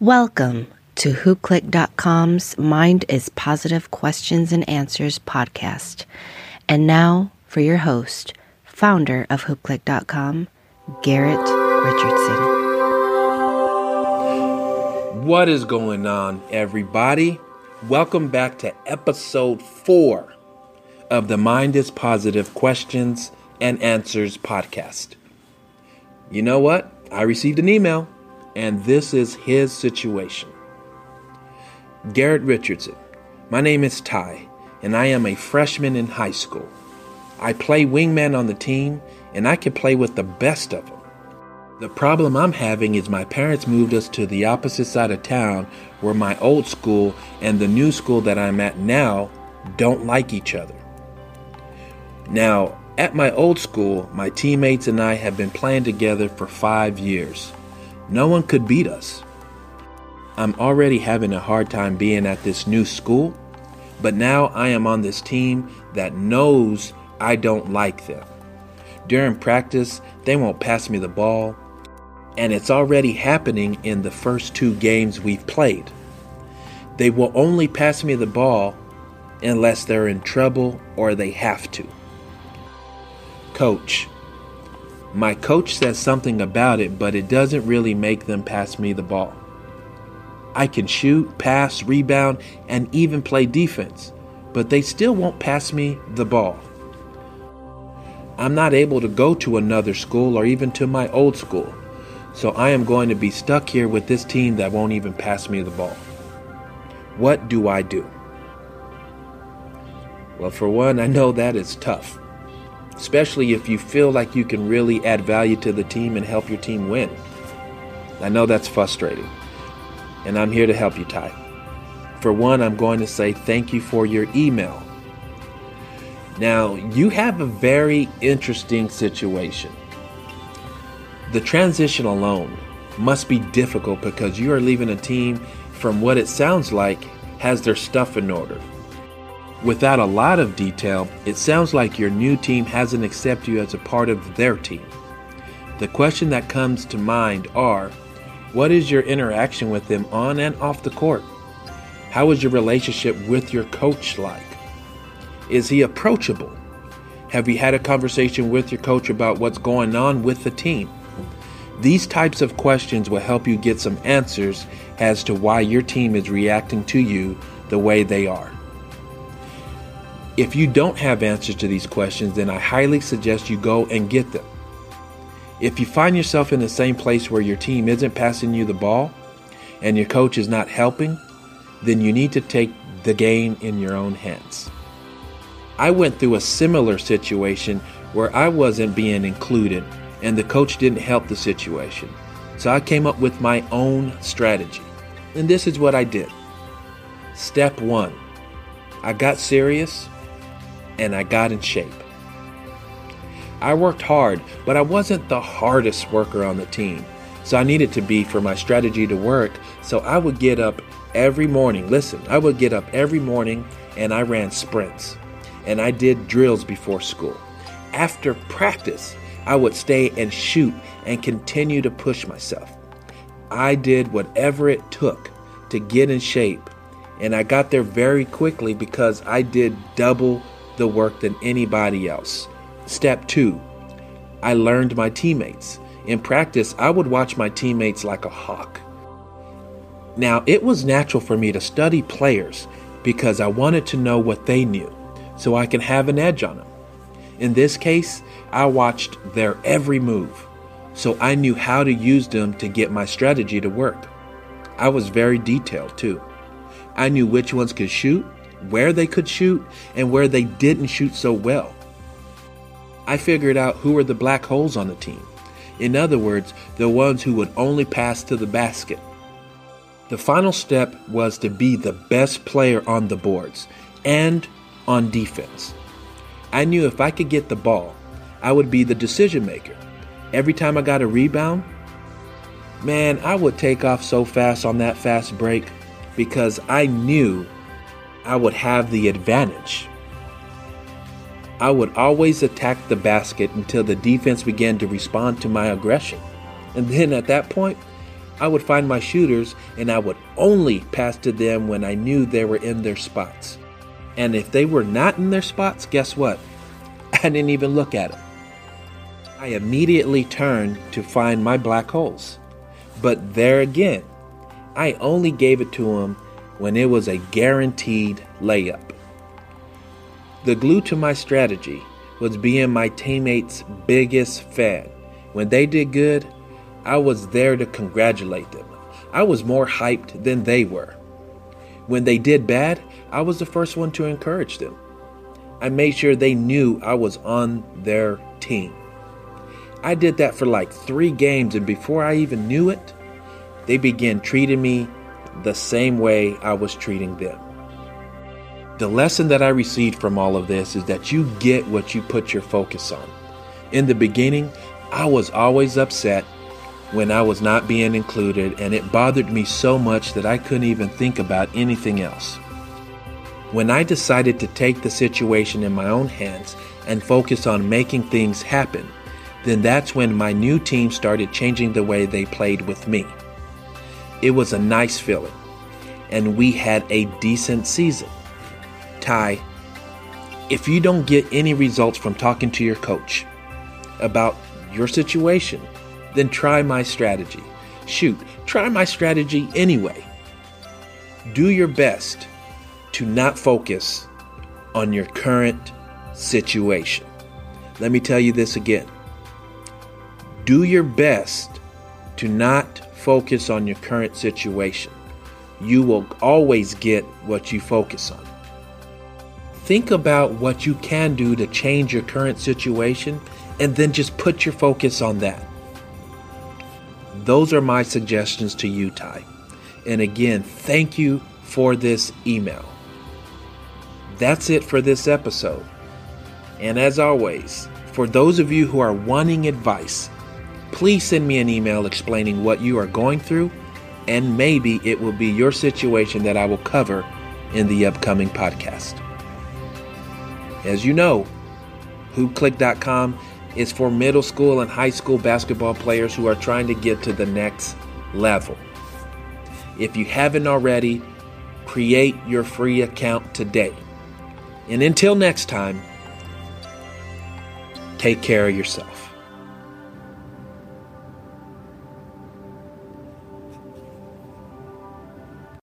Welcome to HoopCliq.com's Mind is Positive Questions and Answers podcast. And now for your host, founder of HoopCliq.com, Garrett Richardson. What is going on, everybody? Welcome back to episode four of the Mind is Positive Questions and Answers podcast. You know what? I received an email and this is his situation. Garrett Richardson, my name is Ty, and I am a freshman in high school. I play wingman on the team, and I can play with the best of them. The problem I'm having is my parents moved us to the opposite side of town where my old school and the new school that I'm at now don't like each other. Now, at my old school, my teammates and I have been playing together for five years. No one could beat us. I'm already having a hard time being at this new school, but now I am on this team that knows I don't like them. During practice, they won't pass me the ball, and it's already happening in the first two games we've played. They will only pass me the ball unless they're in trouble or they have to. Coach, my coach says something about it, but it doesn't really make them pass me the ball. I can shoot, pass, rebound, and even play defense, but they still won't pass me the ball. I'm not able to go to another school or even to my old school, so I am going to be stuck here with this team that won't even pass me the ball. What do I do? Well, for one, I know that is tough especially if you feel like you can really add value to the team and help your team win. I know that's frustrating, and I'm here to help you, Ty. For one, I'm going to say thank you for your email. Now, you have a very interesting situation. The transition alone must be difficult because you are leaving a team from what it sounds like has their stuff in order. Without a lot of detail, it sounds like your new team hasn't accepted you as a part of their team. The question that comes to mind are what is your interaction with them on and off the court? How is your relationship with your coach like? Is he approachable? Have you had a conversation with your coach about what's going on with the team? These types of questions will help you get some answers as to why your team is reacting to you the way they are. If you don't have answers to these questions, then I highly suggest you go and get them. If you find yourself in the same place where your team isn't passing you the ball and your coach is not helping, then you need to take the game in your own hands. I went through a similar situation where I wasn't being included and the coach didn't help the situation. So I came up with my own strategy. And this is what I did. Step one I got serious and I got in shape. I worked hard, but I wasn't the hardest worker on the team. So I needed to be for my strategy to work. So I would get up every morning. Listen, I would get up every morning and I ran sprints and I did drills before school. After practice, I would stay and shoot and continue to push myself. I did whatever it took to get in shape, and I got there very quickly because I did double the work than anybody else. Step two, I learned my teammates. In practice, I would watch my teammates like a hawk. Now, it was natural for me to study players because I wanted to know what they knew so I can have an edge on them. In this case, I watched their every move, so I knew how to use them to get my strategy to work. I was very detailed too. I knew which ones could shoot where they could shoot and where they didn't shoot so well. I figured out who were the black holes on the team. In other words, the ones who would only pass to the basket. The final step was to be the best player on the boards and on defense. I knew if I could get the ball, I would be the decision maker. Every time I got a rebound, man, I would take off so fast on that fast break because I knew I would have the advantage. I would always attack the basket until the defense began to respond to my aggression. And then at that point, I would find my shooters and I would only pass to them when I knew they were in their spots. And if they were not in their spots, guess what? I didn't even look at them. I immediately turned to find my black holes. But there again, I only gave it to them when it was a guaranteed layup. The glue to my strategy was being my teammates' biggest fan. When they did good, I was there to congratulate them. I was more hyped than they were. When they did bad, I was the first one to encourage them. I made sure they knew I was on their team. I did that for like three games, and before I even knew it, they began treating me the same way I was treating them. The lesson that I received from all of this is that you get what you put your focus on. In the beginning, I was always upset when I was not being included, and it bothered me so much that I couldn't even think about anything else. When I decided to take the situation in my own hands and focus on making things happen, then that's when my new team started changing the way they played with me. It was a nice feeling, and we had a decent season. Ty, if you don't get any results from talking to your coach about your situation, then try my strategy. Shoot, try my strategy anyway. Do your best to not focus on your current situation. Let me tell you this again. Do your best to not focus on your current situation. You will always get what you focus on. Think about what you can do to change your current situation and then just put your focus on that. Those are my suggestions to you, Ty. And again, thank you for this email. That's it for this episode. And as always, for those of you who are wanting advice, please send me an email explaining what you are going through, and maybe it will be your situation that I will cover in the upcoming podcast. As you know, hoopcliq.com is for middle school and high school basketball players who are trying to get to the next level. If you haven't already, create your free account today. And until next time, take care of yourself.